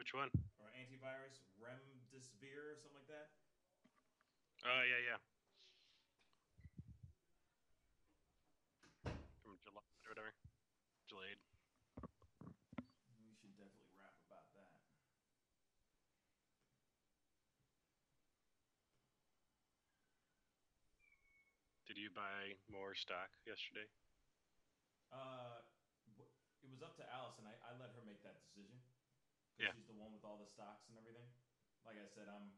Which one? or antivirus, Remdesivir or something like that. Oh yeah, yeah. From July or whatever. Delayed. We should definitely rap about that. Did you buy more stock yesterday? Uh, it was up to Allison. I, I let her make that decision. Yeah. She's the one with all the stocks and everything. Like I said, I'm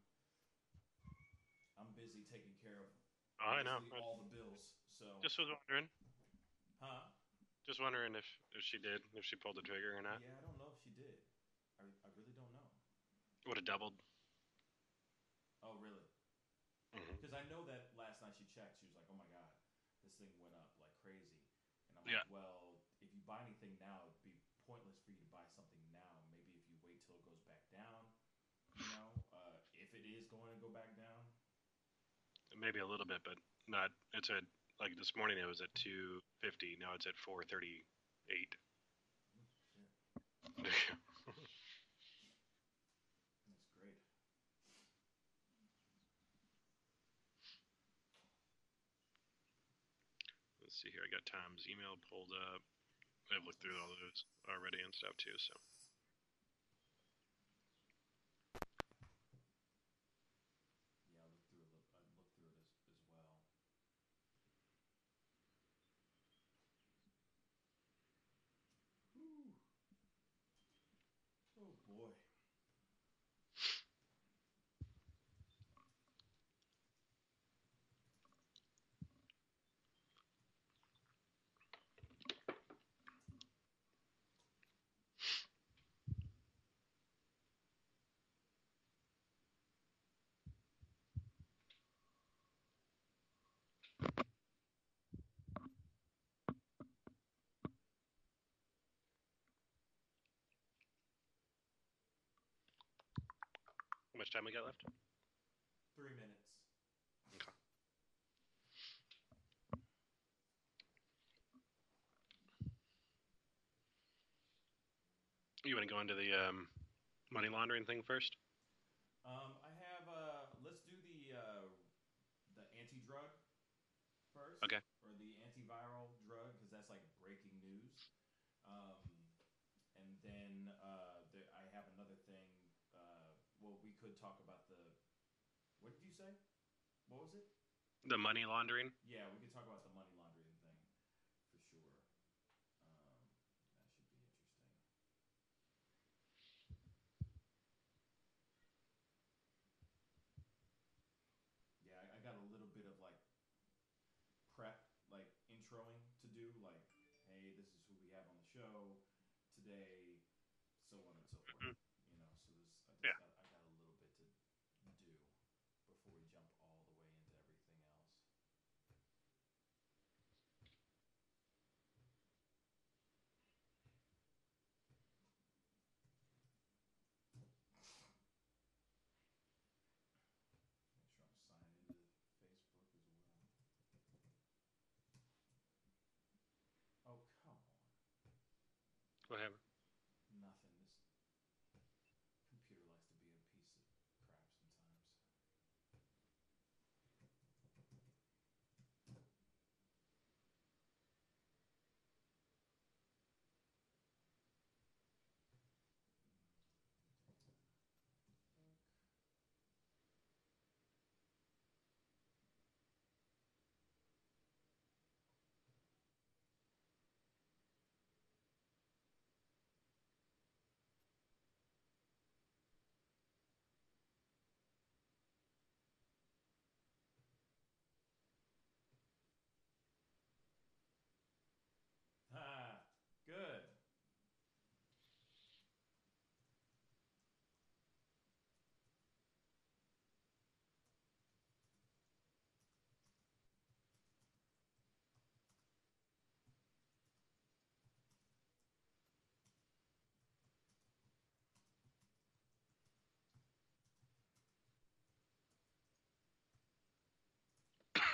I'm busy taking care of Oh, I know. all the bills. So, Just was wondering. huh? Just wondering if, if she did, if she pulled the trigger or not. Yeah, I don't know if she did. I, I really don't know. Would have doubled. Oh, really? Mm-hmm. Because I know that last night she checked. She was like, "Oh my god, this thing went up like crazy." And I'm Yeah. like, "Well, if you buy anything now, it'd be pointless for you to buy something now. Maybe if you wait till it goes back down, you know, uh, if it is going to go back down." Maybe a little bit, but not. It's at like this morning. It was at two fifty. Now it's at four thirty eight. That's great. Let's see here. I got Tom's email pulled up. I've looked through all those already and stuff too. So Yeah, I looked through it. I looked through it as, as well. Whew. Oh boy. how much time we got left? Three minutes. Okay. You want to go into the um, money laundering thing first? Um, I have. Uh, let's do the uh, the anti-drug first. Okay. Or the antiviral drug because that's like breaking news. Um, and then uh, there, I have another thing. Uh, well, we could talk about the. What did you say? What was it? The money laundering. Yeah, we could talk about the money laundering thing for sure. Um, that should be interesting. Yeah, I, I got a little bit of like prep, like introing to do, like, hey, this is who we have on the show today, so on and so forth. You know, so there's I just Yeah. got, I got a little bit to do before we jump all the way into everything else. Make sure I'm signed into Facebook as well. Oh, come on. What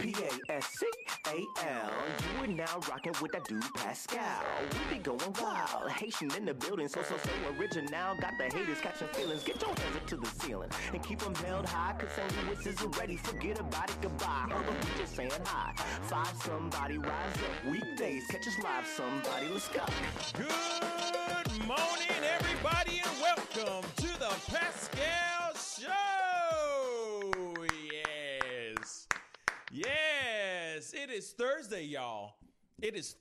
P A S C A L. You are now rocking with that dude Pascal. We be going wild. Haitian in the building, so so so original. Got the haters catching feelings. Get your hands up to the ceiling and keep them held high. Cause St. Louis isn't ready. Forget about it, goodbye. Heard we just saying hi. Five somebody rise up. Weekdays, catch us live. Somebody, let's go. Good morning, everybody, and welcome to the Pascal Show. Yes. Yes. It is Thursday, y'all. It is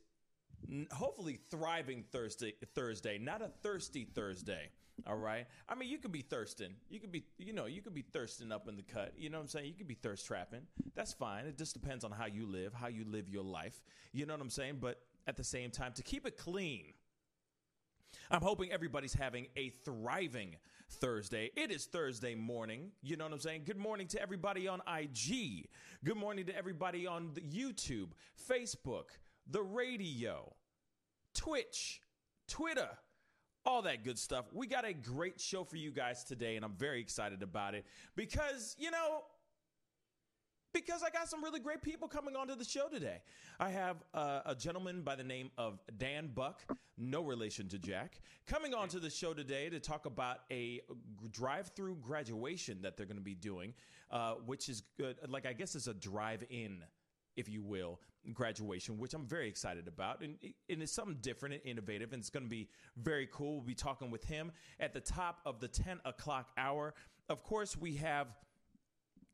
hopefully thriving Thursday, Thursday, not a thirsty Thursday. All right. I mean, you could be thirsting. You could be, you know, you could be thirsting up in the cut. You know what I'm saying? You could be thirst trapping. That's fine. It just depends on how you live, how you live your life. You know what I'm saying? But at the same time, to keep it clean, I'm hoping everybody's having a thriving Thursday. It is Thursday morning. You know what I'm saying? Good morning to everybody on IG. Good morning to everybody on the YouTube, Facebook, the radio, Twitch, Twitter, all that good stuff. We got a great show for you guys today, and I'm very excited about it because, you know, because I got some really great people coming onto the show today. I have uh, a gentleman by the name of Dan Buck, no relation to Jack, coming onto the show today to talk about a drive-through graduation that they're going to be doing, uh, which is good. Like I guess it's a drive-in, if you will, graduation, which I'm very excited about, and, and it's something different and innovative, and it's going to be very cool. We'll be talking with him at the top of the 10 o'clock hour. Of course, we have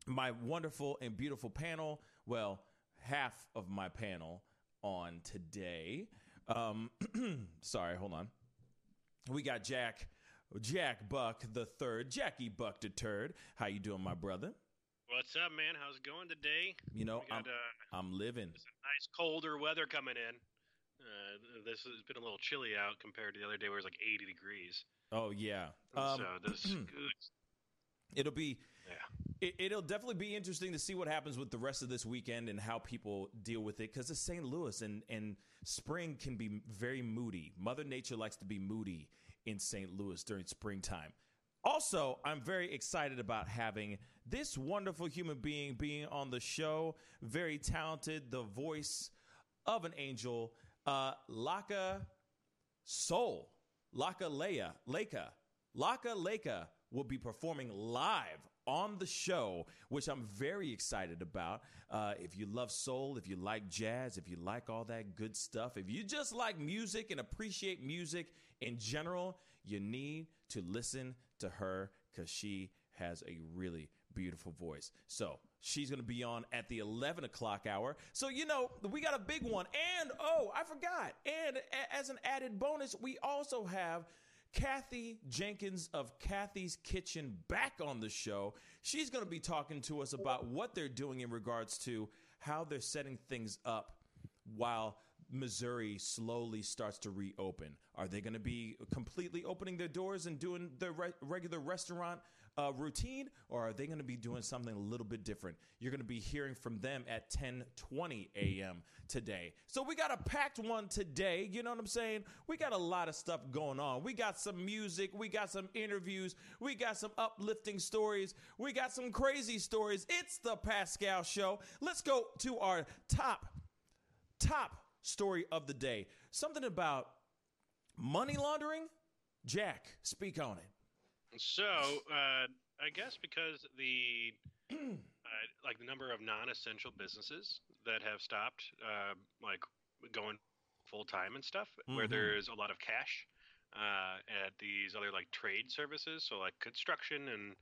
my wonderful and beautiful panel. Well, half of my panel on today. Um, sorry, hold on. We got Jack, Jack Buck the third, Jackie Buck the third. How you doing, my brother? What's up, man? How's it going today? You know, We I'm uh, I'm living. nice colder weather coming in. Uh, this has been a little chilly out compared to the other day where it was like 80 degrees. Oh yeah. Um, so this good. it'll be Yeah. it, it'll definitely be interesting to see what happens with the rest of this weekend and how people deal with it because it's St. Louis and and spring can be very moody. Mother Nature likes to be moody in St. Louis during springtime. Also, I'm very excited about having this wonderful human being being on the show. Very talented, the voice of an angel, uh, Laka Soul, Laka Leia, Leica, Laka Leica will be performing live on the show, which I'm very excited about. Uh, if you love soul, if you like jazz, if you like all that good stuff, if you just like music and appreciate music in general, you need to listen to her because she has a really beautiful voice. So she's going to be on at the 11 o'clock hour. So, you know, we got a big one. And, oh, I forgot. And a- as an added bonus, we also have Cathy Jenkins of Cathy's Kitchen back on the show. She's going to be talking to us about what they're doing in regards to how they're setting things up while Missouri slowly starts to reopen. Are they going to be completely opening their doors and doing their re- regular restaurant uh, routine, or are they going to be doing something a little bit different? You're going to be hearing from them at 10:20 a.m. today. So we got a packed one today. You know what I'm saying? We got a lot of stuff going on. We got some music. We got some interviews. We got some uplifting stories. We got some crazy stories. It's the Pascal Show. Let's go to our top top story of the day. Something about money laundering. Jack, speak on it. So, uh, I guess because the uh, like the number of non-essential businesses that have stopped, uh, like going full time and stuff, where Mhm. there's a lot of cash uh, at these other like trade services, so like construction and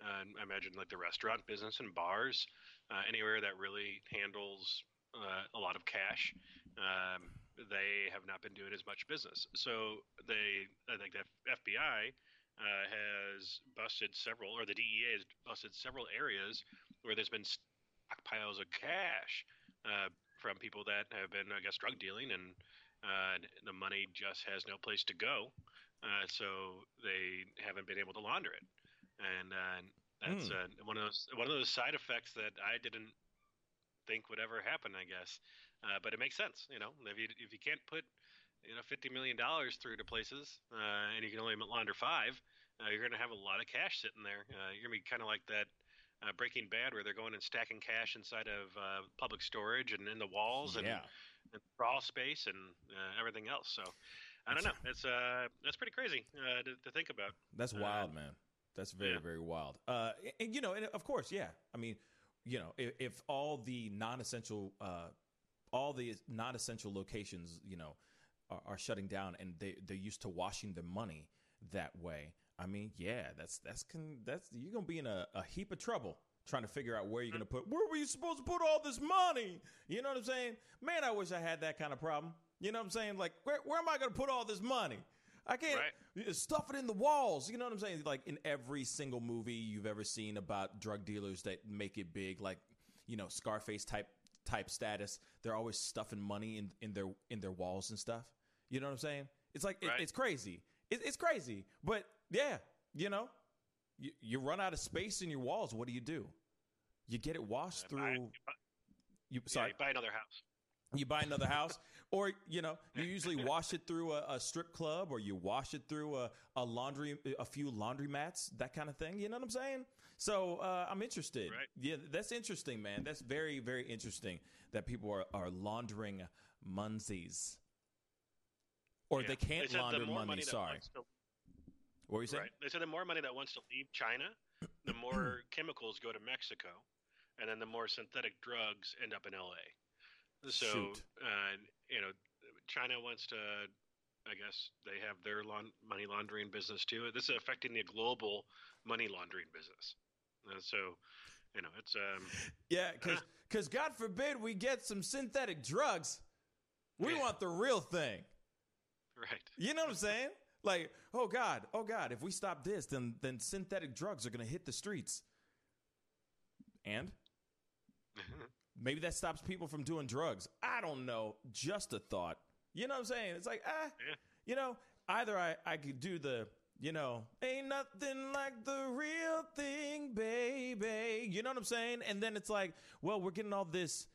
uh, I imagine like the restaurant business and bars, uh, anywhere that really handles uh, a lot of cash. Um, they have not been doing as much business. So they, I think the FBI uh, has busted several, or the DEA has busted several areas where there's been stockpiles of cash uh, from people that have been, I guess, drug dealing, and uh, the money just has no place to go. Uh, so they haven't been able to launder it, and uh, that's uh, one of those one of those side effects that I didn't think would ever happen. I guess, uh, but it makes sense. You know, if you if you can't put you know fifty million dollars through to places, uh, and you can only launder five, uh, you're going to have a lot of cash sitting there. Uh, you're going to be kind of like that uh, Breaking Bad, where they're going and stacking cash inside of uh, public storage and in the walls and, yeah. and crawl space and uh, everything else. So I don't know. It's uh, that's pretty crazy uh, to, to think about. That's wild, man. That's very, yeah. very wild. Uh, and you know, and of course, yeah. I mean, you know, if, if all the non-essential, uh, all the non-essential locations, you know, are, are shutting down, and they they're used to washing their money that way. I mean, yeah, that's that's can that's you're gonna be in a, a heap of trouble trying to figure out where you're gonna put. Where were you supposed to put all this money? You know what I'm saying? Man, I wish I had that kind of problem. You know what I'm saying? Like, where where am I gonna put all this money? I can't Right. stuff it in the walls. You know what I'm saying? Like in every single movie you've ever seen about drug dealers that make it big, like you know Scarface type type status, they're always stuffing money in, in their in their walls and stuff. You know what I'm saying? It's like it- it's crazy. It, it's crazy, but yeah, you know, you, you run out of space in your walls. What do you do? You get it washed buy- through. you buy- You yeah, sorry, you buy another house. you buy another house or you know you usually wash it through a, a strip club or you wash it through a, a laundry a few laundromats, that kind of thing you know what i'm saying so uh, i'm interested Right. yeah that's interesting man that's very very interesting that people are, are laundering munsies or Yeah. they can't said the launder more money that sorry to- what were you saying Right. They said the more money that wants to leave China, the more chemicals go to Mexico, and then the more synthetic drugs end up in LA. So, uh, you know, China wants to. I guess they have their laun- money laundering business too. This is affecting the global money laundering business. Uh, so, you know, it's um, yeah because because god forbid we get some synthetic drugs we Yeah. want the real thing right. You know what I'm saying? Like, oh God, oh God, if we stop this, then then synthetic drugs are gonna hit the streets. And maybe that stops people from doing drugs. I don't know. Just a thought. You know what I'm saying? It's like, ah, Yeah. you know, either I, I could do the, you know, ain't nothing like the real thing, baby. You know what I'm saying? And then it's like, well, we're getting all this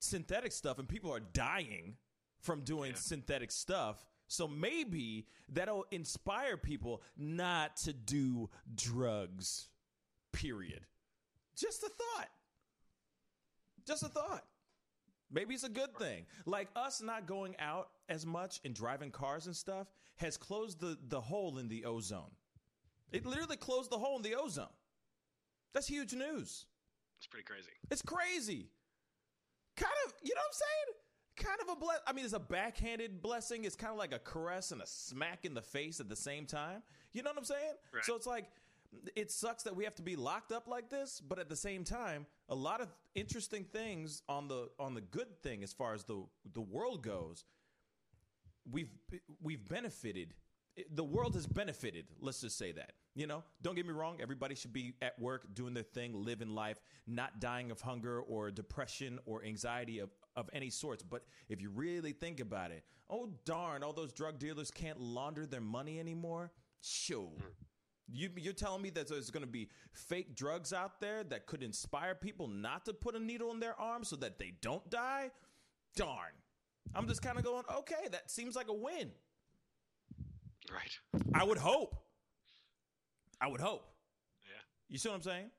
synthetic stuff and people are dying from doing Yeah. synthetic stuff. So maybe that'll inspire people not to do drugs. Period. Just a thought. Just a thought. Maybe it's a good thing. Like us not going out as much and driving cars and stuff has closed the, the hole in the ozone. It literally closed the hole in the ozone. That's huge news. It's pretty crazy. It's crazy. Kind of, you know what I'm saying? Kind of a bless. I mean, it's a backhanded blessing. It's kind of like a caress and a smack in the face at the same time. You know what I'm saying? Right. So it's like, it sucks that we have to be locked up like this, but at the same time, a lot of interesting things on the on the good thing as far as the the world goes. We've we've benefited. The world has benefited. Let's just say that. You know, don't get me wrong. Everybody should be at work, doing their thing, living life, not dying of hunger or depression or anxiety of, of any sorts. But if you really think about it, oh darn, all those drug dealers can't launder their money anymore. Sure. Hmm. You, you're telling me that there's going to be fake drugs out there that could inspire people not to put a needle in their arm so that they don't die? Darn. I'm just kind of going, okay, that seems like a win. Right. I would hope. I would hope. Yeah. You see what I'm saying?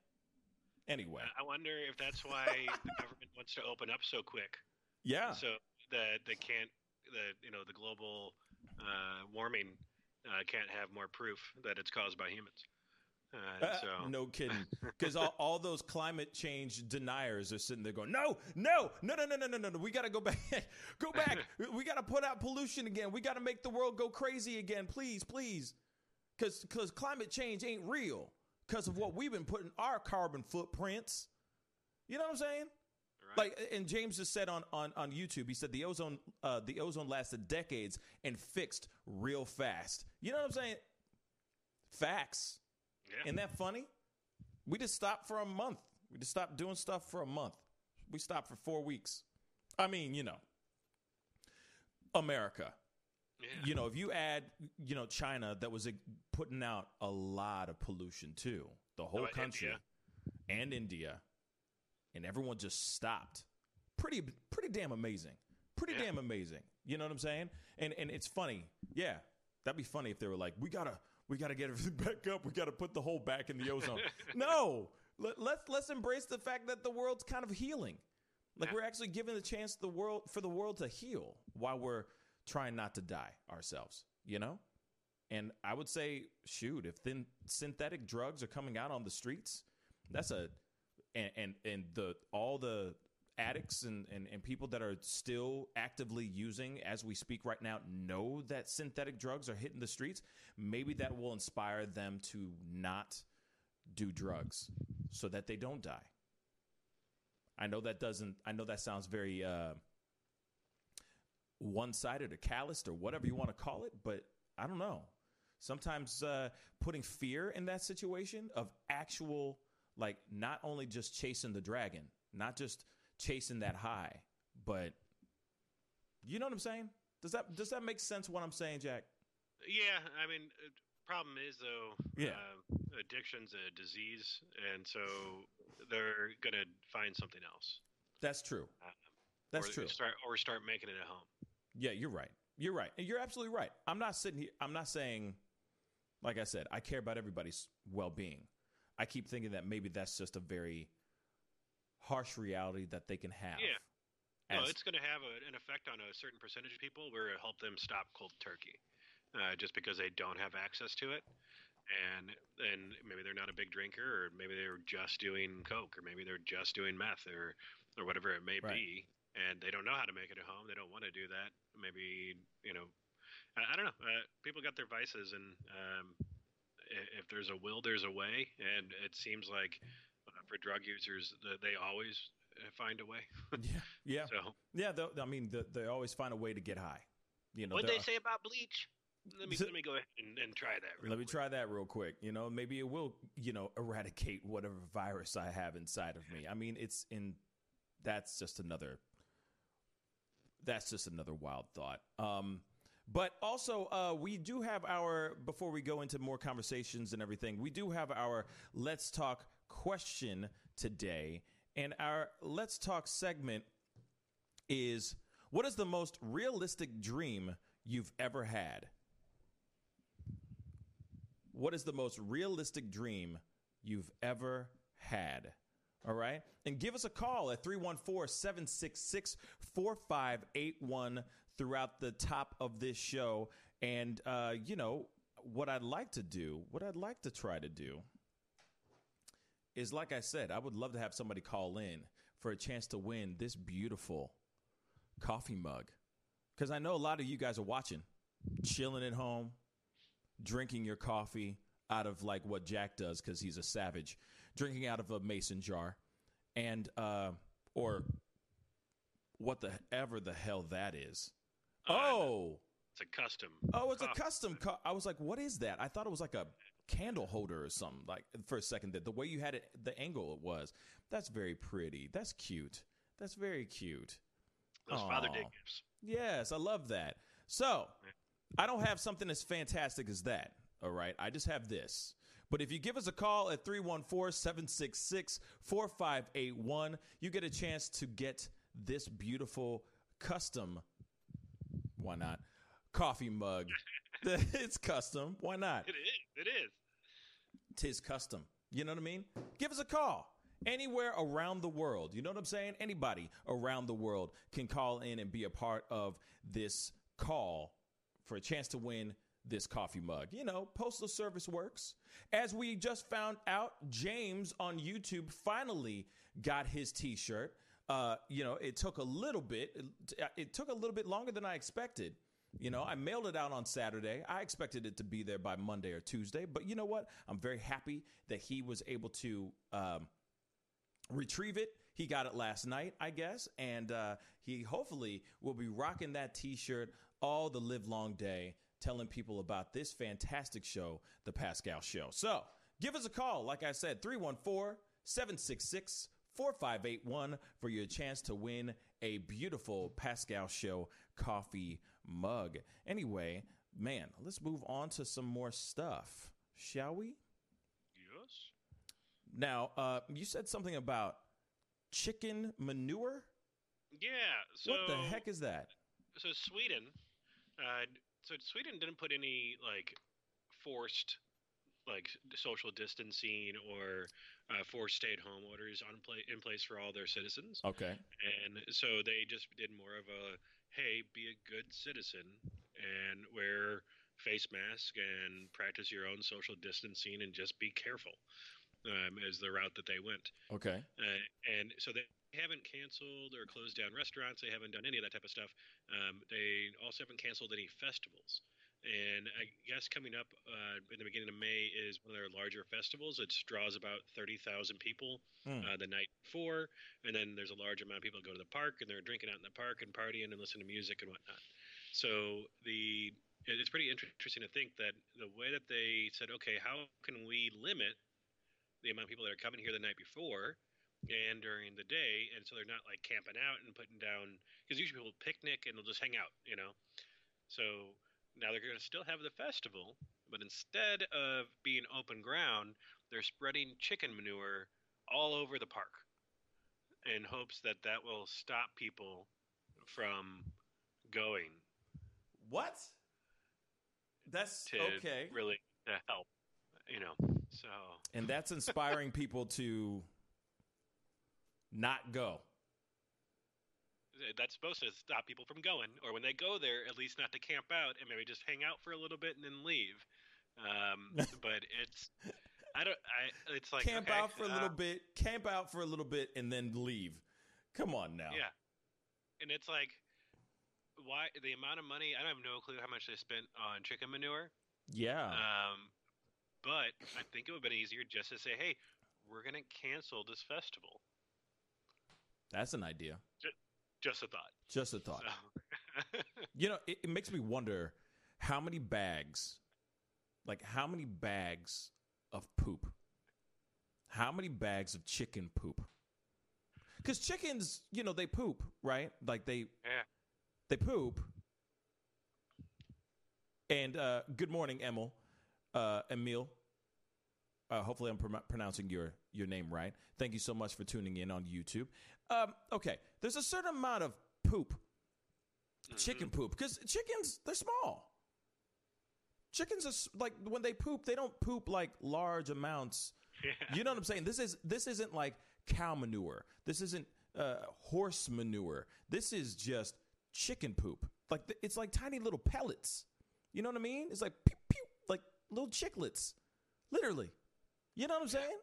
Anyway, I wonder if that's why the government wants to open up so quick. Yeah. So that they can't that you know the global uh, warming uh, can't have more proof that it's caused by humans. Uh, ah, so. no kidding, because all, all those climate change deniers are sitting there going, "No, no, no, no, no, no, no, no! We got to go back, go back. we got to put out pollution again. We got to make the world go crazy again. Please, please, because because climate change ain't real because of what we've been putting our carbon footprints. You know what I'm saying? Right. Like, and James just said on, on, on YouTube, he said the ozone uh, the ozone lasted decades and fixed real fast. You know what I'm saying? Facts. yeah. Isn't that funny? We just stopped for a month. We just stopped doing stuff for a month. We stopped for four weeks. I mean, you know, America. yeah. You know, if you add, you know, China that was putting out a lot of pollution too, the whole country India? and India, and everyone just stopped. Pretty, pretty damn amazing. Pretty Yeah. damn amazing. You know what I'm saying? And and it's funny. Yeah, that'd be funny if they were like, we gotta, we gotta get everything back up. We gotta put the hole back in the ozone. no, Let, let's let's embrace the fact that the world's kind of healing. Like we're actually giving the chance the world for the world to heal while we're trying not to die ourselves. You know. And I would say, shoot, if then synthetic drugs are coming out on the streets, that's a and and, and the all the addicts and, and, and people that are still actively using as we speak right now know that synthetic drugs are hitting the streets, maybe that will inspire them to not do drugs so that they don't die. I know that doesn't I know that sounds very uh, one-sided or calloused or whatever you want to call it, but I don't know. Sometimes uh, putting fear in that situation of actual like not only just chasing the dragon, not just chasing that high, but you know what I'm saying? Does that does that make sense what I'm saying, Jack? Yeah, I mean, uh, problem is though, Yeah. uh, addiction's a disease, and so they're gonna find something else. That's true. Uh, That's or true. Start or start making it at home. Yeah, you're right. You're right. And you're absolutely right. I'm not sitting here I'm not saying like I said, I care about everybody's well-being. I keep thinking that maybe that's just a very harsh reality that they can have. Yeah. No, as- it's going to have a, an effect on a certain percentage of people where it help them stop cold turkey, uh, just because they don't have access to it, and and maybe they're not a big drinker, or maybe they're just doing coke, or maybe they're just doing meth, or or whatever it may Right. be, and they don't know how to make it at home. They don't want to do that. Maybe you know, I, I don't know. Uh, people got their vices, and um, if there's a will, there's a way, and it seems like uh, for drug users, they always uh, find a way. yeah. Yeah. So. Yeah, they'll- I mean, the, they always find a way to get high. You know, What they say about bleach? Let me So- let me go ahead and, and try that. real Let me quick. try that real quick. You know, maybe it will, you know, eradicate whatever virus I have inside of me. I mean, it's in that's just another that's just another wild thought. Um but also uh we do have our before we go into more conversations and everything, we do have our let's talk question today. And our let's talk segment is what is the most realistic dream you've ever had? What is the most realistic dream you've ever had? All right. And give us a call at 314 766 4581 throughout the top of this show. And, uh, you know, what I'd like to do, what I'd like to try to do is, like I said, I would love to have somebody call in for a chance to win this beautiful coffee mug. Because I know a lot of you guys are watching, chilling at home, drinking your coffee out of like what Jack does because he's a savage, drinking out of a mason jar, and uh, or what the ever the hell that is. Oh, It's a custom. oh, it's a custom. Co- I was like, what is that? I thought it was like a candle holder or something. Like for a second, that the way you had it, the angle it was. That's very pretty. That's cute. That's very cute. Those Father Day gifts. Yes, I love that. So, I don't have something as fantastic as that. All right. I just have this. But if you give us a call at 314 766 4581, you get a chance to get this beautiful custom, why not, coffee mug. it's custom. Why not? It is. It is. tis custom. You know what I mean? Give us a call. Anywhere around the world. You know what I'm saying? Anybody around the world can call in and be a part of this call for a chance to win this coffee mug. You know, postal service works. As we just found out, James on YouTube finally got his t-shirt. Uh, you know, it took a little bit it, it took a little bit longer than I expected. You know, I mailed it out on Saturday. I expected it to be there by Monday or Tuesday, but you know what? I'm very happy that he was able to um, retrieve it. He got it last night, I guess, and uh, he hopefully will be rocking that T-shirt all the live long day, telling people about this fantastic show, The Pascal Show. So give us a call, like I said, 314 766 4581 for your chance to win a beautiful Pascal Show coffee mug. Anyway, man, let's move on to some more stuff, shall we? Yes. Now, uh, you said something about chicken manure. Yeah. So what the heck is that? so Sweden, uh, so Sweden didn't put any like forced like social distancing or uh, forced stay-at-home orders on play in place for all their citizens. Okay. And so they just did more of a hey, be a good citizen and wear face mask and practice your own social distancing and just be careful. Um, as the route that they went. Okay. Uh, and so they haven't canceled or closed down restaurants. They haven't done any of that type of stuff. Um, they also haven't canceled any festivals. And I guess coming up uh, in the beginning of May is one of their larger festivals. It draws about 30,000 people Hmm. uh, the night before. And then there's a large amount of people go to the park and they're drinking out in the park and partying and listening to music and whatnot. So the it's pretty interesting to think that the way that they said, okay, how can we limit the amount of people that are coming here the night before and during the day, and so they're not like camping out and putting down because usually people picnic and they'll just hang out, you know. So now they're going to still have the festival, but instead of being open ground, they're spreading chicken manure all over the park in hopes that that will stop people from going What? That's to okay. really to help, you know. So And that's inspiring people to not go. That's supposed to stop people from going, or when they go there, at least not to camp out and maybe just hang out for a little bit and then leave. Um, but it's, I don't, I, it's like camp okay, out for a little bit, camp out for a little bit, and then leave. Come on now. Yeah, and it's like, why the amount of money? I don't have no clue how much they spent on chicken manure. Yeah. Um, but I think it would have been easier just to say, hey, we're gonna cancel this festival. That's an idea. Just a thought. Just a thought. So, You know, it, it makes me wonder how many bags, like how many bags of poop, how many bags of chicken poop. Because chickens, you know, they poop, right? Like they yeah. they poop. And uh, good morning, Emil, uh, Emil. Uh, hopefully, I'm pr- pronouncing your your name right. Thank you so much for tuning in on YouTube. Um, okay, there's a certain amount of poop, chicken poop, because chickens they're small. Chickens are like when they poop, they don't poop like large amounts. Yeah. You know what I'm saying? This is this isn't like cow manure. This isn't uh, horse manure. This is just chicken poop. Like th- it's like tiny little pellets. You know what I mean? It's like pew pew, like little chicklets, literally. You know what I'm saying?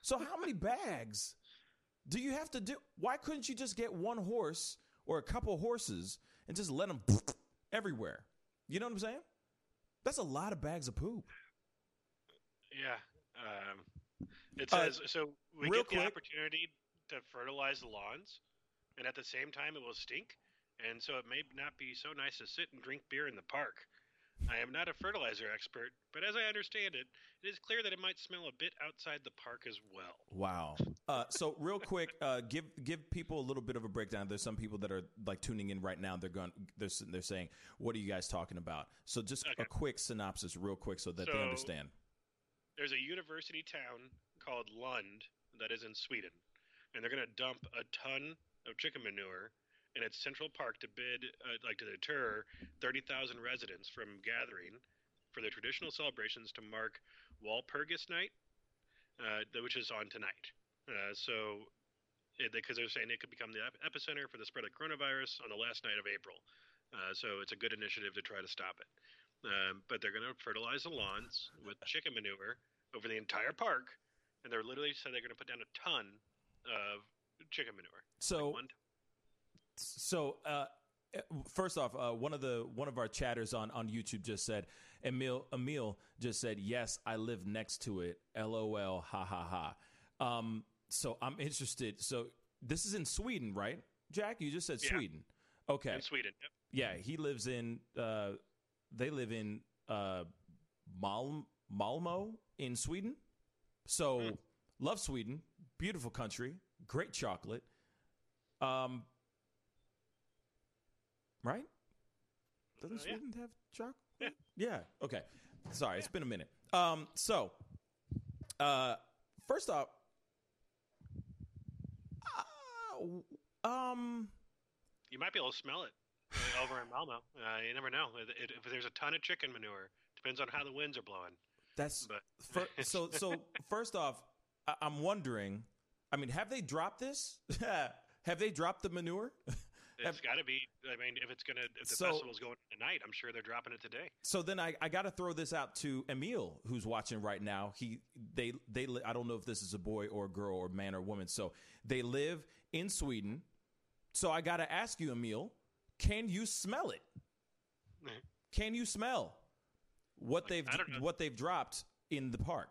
So how many bags do you have to do? Why couldn't you just get one horse or a couple horses and just let them everywhere? You know what I'm saying? That's a lot of bags of poop. Yeah. Um, it Uh, says so we get the quick- opportunity to fertilize the lawns, and at the same time it will stink, and so it may not be so nice to sit and drink beer in the park. I am not a fertilizer expert, but as I understand it, it is clear that it might smell a bit outside the park as well. Wow. Uh, so real quick, uh, give give people a little bit of a breakdown. There's some people that are like tuning in right now. They're going. They're saying, "What are you guys talking about?" So just Okay. a quick synopsis, real quick, so that they understand. There's a university town called Lund that is in Sweden, and they're going to dump a ton of chicken manure in its central park to bid, uh, like to deter 30,000 residents from gathering for their traditional celebrations to mark Walpurgis Night, uh, which is on tonight. Uh, so, because they're saying it could become the ep- epicenter for the spread of coronavirus on the last night of April. Uh, so it's a good initiative to try to stop it. Um, but they're going to fertilize the lawns with chicken manure over the entire park, and they're literally said they're going to put down a ton of chicken manure. So One so uh, first off, uh, one of the one of our chatters on on YouTube just said, Emil Emil just said, "Yes, I live next to it." LOL. Ha ha ha. Um, so I'm interested. So this is in Sweden, right? Jack, you just said Yeah. Sweden. Okay. in Sweden. Yep. Yeah, he lives in. Uh, they live in uh, Mal- Malmo in Sweden. So Hmm. love Sweden, beautiful country, great chocolate. Um, right? Doesn't Uh, yeah. Sweden have chocolate? Yeah. Yeah. Okay. Sorry, it's been a minute. Um, so, uh, first off, uh, um. You might be able to smell it uh, over in Malmo. Uh, you never know. It, it, if there's a ton of chicken manure, depends on how the winds are blowing. That's But fir- so. So first off, I- I'm wondering. I mean, have they dropped this? have they dropped the manure? it's got to be. I mean, if it's gonna, if the So- festival's going tonight, I'm sure they're dropping it today. So then I, I got to throw this out to Emil, who's watching right now. He they they I don't know if this is a boy or a girl or man or woman. So they live in Sweden. So I got to ask you, Emil, can you smell it? Can you smell what they've don't know. what they've dropped in the park?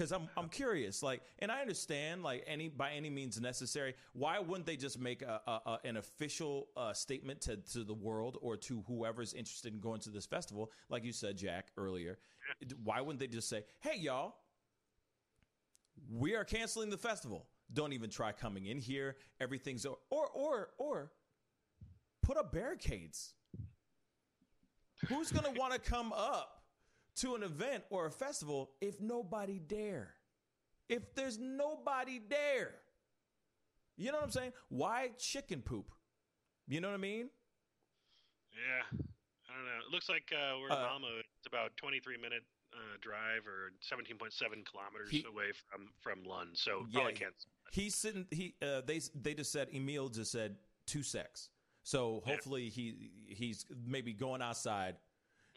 Because I'm I'm curious, like, and I understand, like, any by any means necessary. Why wouldn't they just make a, a, a an official uh, statement to to the world or to whoever's interested in going to this festival, like you said, Jack earlier? Why wouldn't they just say, "Hey, y'all, we are canceling the festival. Don't even try coming in here. Everything's or or or put up barricades. Who's to want to come up to an event or a festival if nobody dare? If there's nobody there. You know what I'm saying? Why chicken poop? You know what I mean? Yeah, I don't know. It looks like uh, we're in Uh, Malmo. It's about 23 minute uh, drive or 17.7 kilometers He- away from from Lund. So Yeah, probably can't. He's sitting. He uh, they they just said Emil just said two sex. So Yeah. hopefully he he's maybe going outside,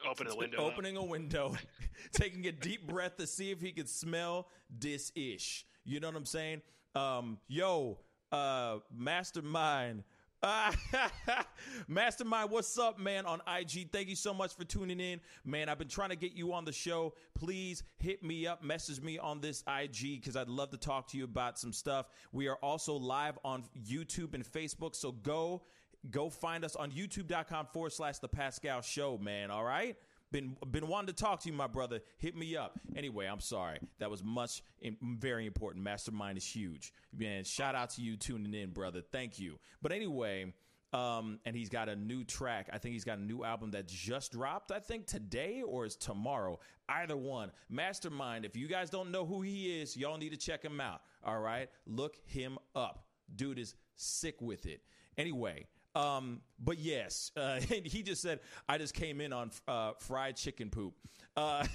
Open the window. opening a window, taking a deep breath to see if he could smell this ish. You know what I'm saying? Um, yo, uh, mastermind. Mastermind, what's up, man? On IG, thank you so much for tuning in, man. I've been trying to get you on the show. Please hit me up, message me on this IG because I'd love to talk to you about some stuff. We are also live on YouTube and Facebook, so go go find us on YouTube.com forward slash The Pascal Show, man. All right. Been been wanting to talk to you, my brother. Hit me up. Anyway, I'm sorry. That was much in, very important. Mastermind is huge, man. Shout out to you tuning in, brother. Thank you. But anyway, um, and he's got a new track. I think he's got a new album that just dropped. I think today or is tomorrow. Either one. Mastermind. If you guys don't know who he is, y'all need to check him out. All right, look him up. Dude is sick with it. Anyway, um, but yes, uh, he just said I just came in on uh, fried chicken poop. Uh,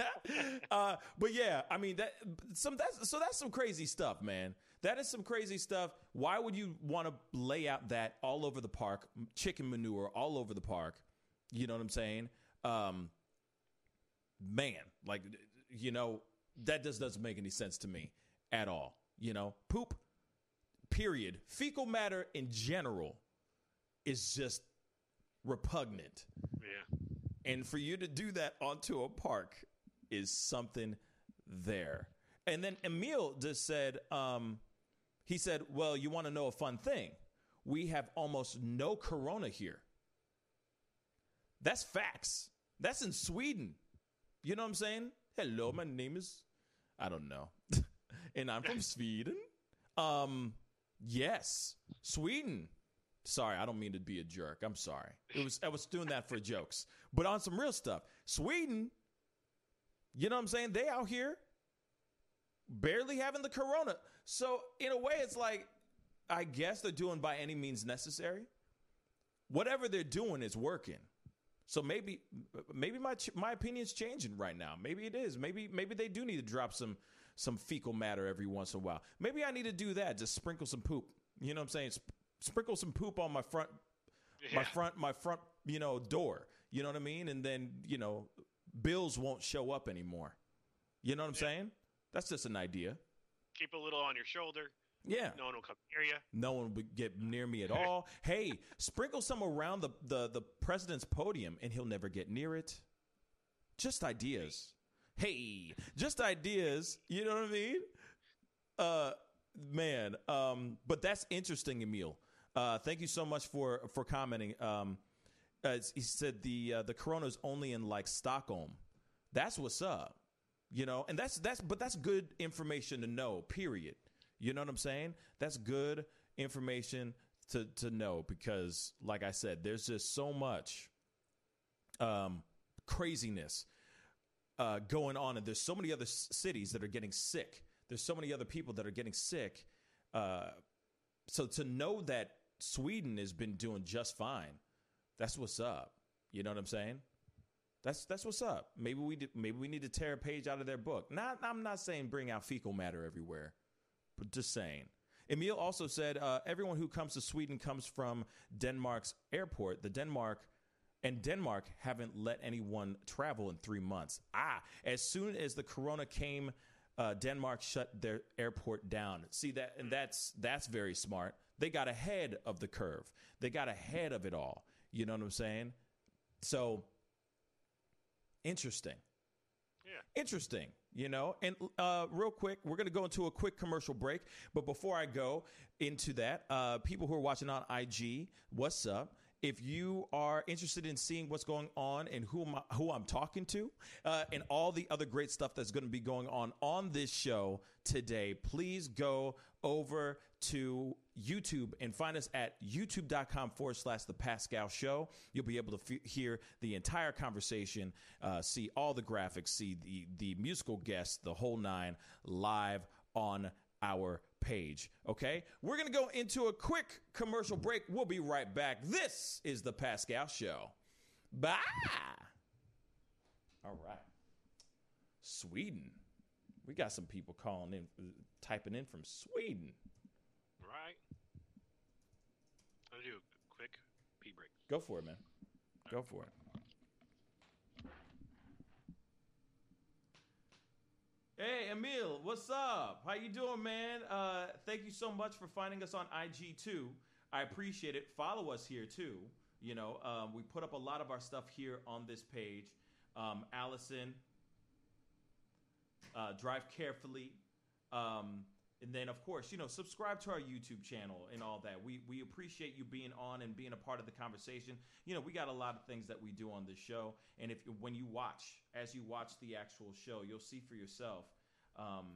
uh, but yeah, I mean that some that's so that's some crazy stuff, man. That is some crazy stuff. Why would you want to lay out that all over the park, chicken manure all over the park? You know what I'm saying? Um, man, like you know that just doesn't make any sense to me at all. You know, poop. Period. Fecal matter in general is just repugnant. Yeah. And for you to do that onto a park is something there. And then Emil just said, um, he said, Well, you want to know a fun thing? We have almost no corona here. That's facts. That's in Sweden. You know what I'm saying? Hello, my name is, I don't know. and I'm from Sweden. Um, yes, Sweden. Sorry, I don't mean to be a jerk. I'm sorry. It was I was doing that for jokes. But on some real stuff, Sweden, you know what I'm saying? They out here barely having the corona. So in a way, it's like I guess they're doing by any means necessary. Whatever they're doing is working. So maybe maybe my my opinion's changing right now. Maybe it is. Maybe maybe they do need to drop some some fecal matter every once in a while. Maybe I need to do that. Just sprinkle some poop. You know what I'm saying? Sp- sprinkle some poop on my front my front my front you know door. You know what i mean? And then you know bills won't show up anymore. You know what i'm saying? That's just an idea. Keep a little on your shoulder. yeah. No one will come near you. no one would get near me at all. Hey sprinkle some around the, the the president's podium and he'll never get near it. Just ideas. Hey just ideas. You know what i mean? Uh man um but that's interesting emil uh thank you so much for for commenting. Um he said the uh, the corona's only in like stockholm. That's what's up you know? And that's that's but that's good information to know period. You know what i'm saying? That's good information to to know because like i said there's just so much um craziness uh, going on, and there's so many other s- cities that are getting sick. There's so many other people that are getting sick. Uh, so to know that Sweden has been doing just fine, that's what's up. You know what I'm saying? That's that's what's up. Maybe we maybe we need to tear a page out of their book. Not I'm not saying bring out fecal matter everywhere, but just saying. Emil also said uh, everyone who comes to Sweden comes from Denmark's airport. The Denmark and Denmark haven't let anyone travel in three months. Ah, as soon as the corona came, uh, Denmark shut their airport down. See that, and that's that's very smart. They got ahead of the curve. They got ahead of it all. You know what I'm saying? So interesting. Yeah. Interesting, you know. And uh, real quick, we're going to go into a quick commercial break. But before I go into that, uh, people who are watching on IG, what's up? If you are interested in seeing what's going on and who I'm, who I'm talking to, uh, and all the other great stuff that's going to be going on on this show today, please go over to YouTube and find us at youtube.com forward slash the Pascal Show. You'll be able to f- hear the entire conversation, uh, see all the graphics, see the, the musical guests, the whole nine live on our page. Okay? We're going to go into a quick commercial break. We'll be right back. This is the Pascal Show. Bye. All right. Sweden. We got some people calling in, typing in from Sweden. Right. I'll do a quick pee break. Go for it, man. Go for it. Hey, Emil, what's up? How you doing, man? Uh, thank you so much for finding us on IG too. I appreciate it. Follow us here too. You know, um, we put up a lot of our stuff here on this page. Um, Allison, uh, drive carefully. Um, and then, of course, you know, subscribe to our YouTube channel and all that. We we appreciate you being on and being a part of the conversation. You know, we got a lot of things that we do on this show, and if when you watch, as you watch the actual show, you'll see for yourself um,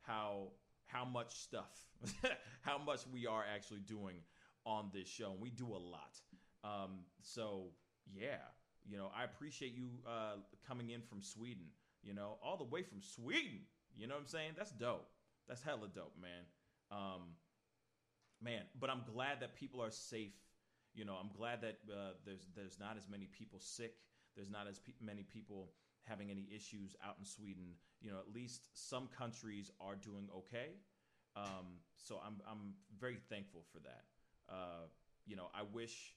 how how much stuff, how much we are actually doing on this show, and we do a lot. Um, so yeah, you know, I appreciate you uh, coming in from Sweden. You know, all the way from Sweden. You know what I'm saying? That's dope. That's hella dope, man. Um, man, but I'm glad that people are safe. You know, I'm glad that uh, there's there's not as many people sick. There's not as pe- many people having any issues out in Sweden. You know, at least some countries are doing okay. Um, so I'm I'm very thankful for that. Uh, you know, I wish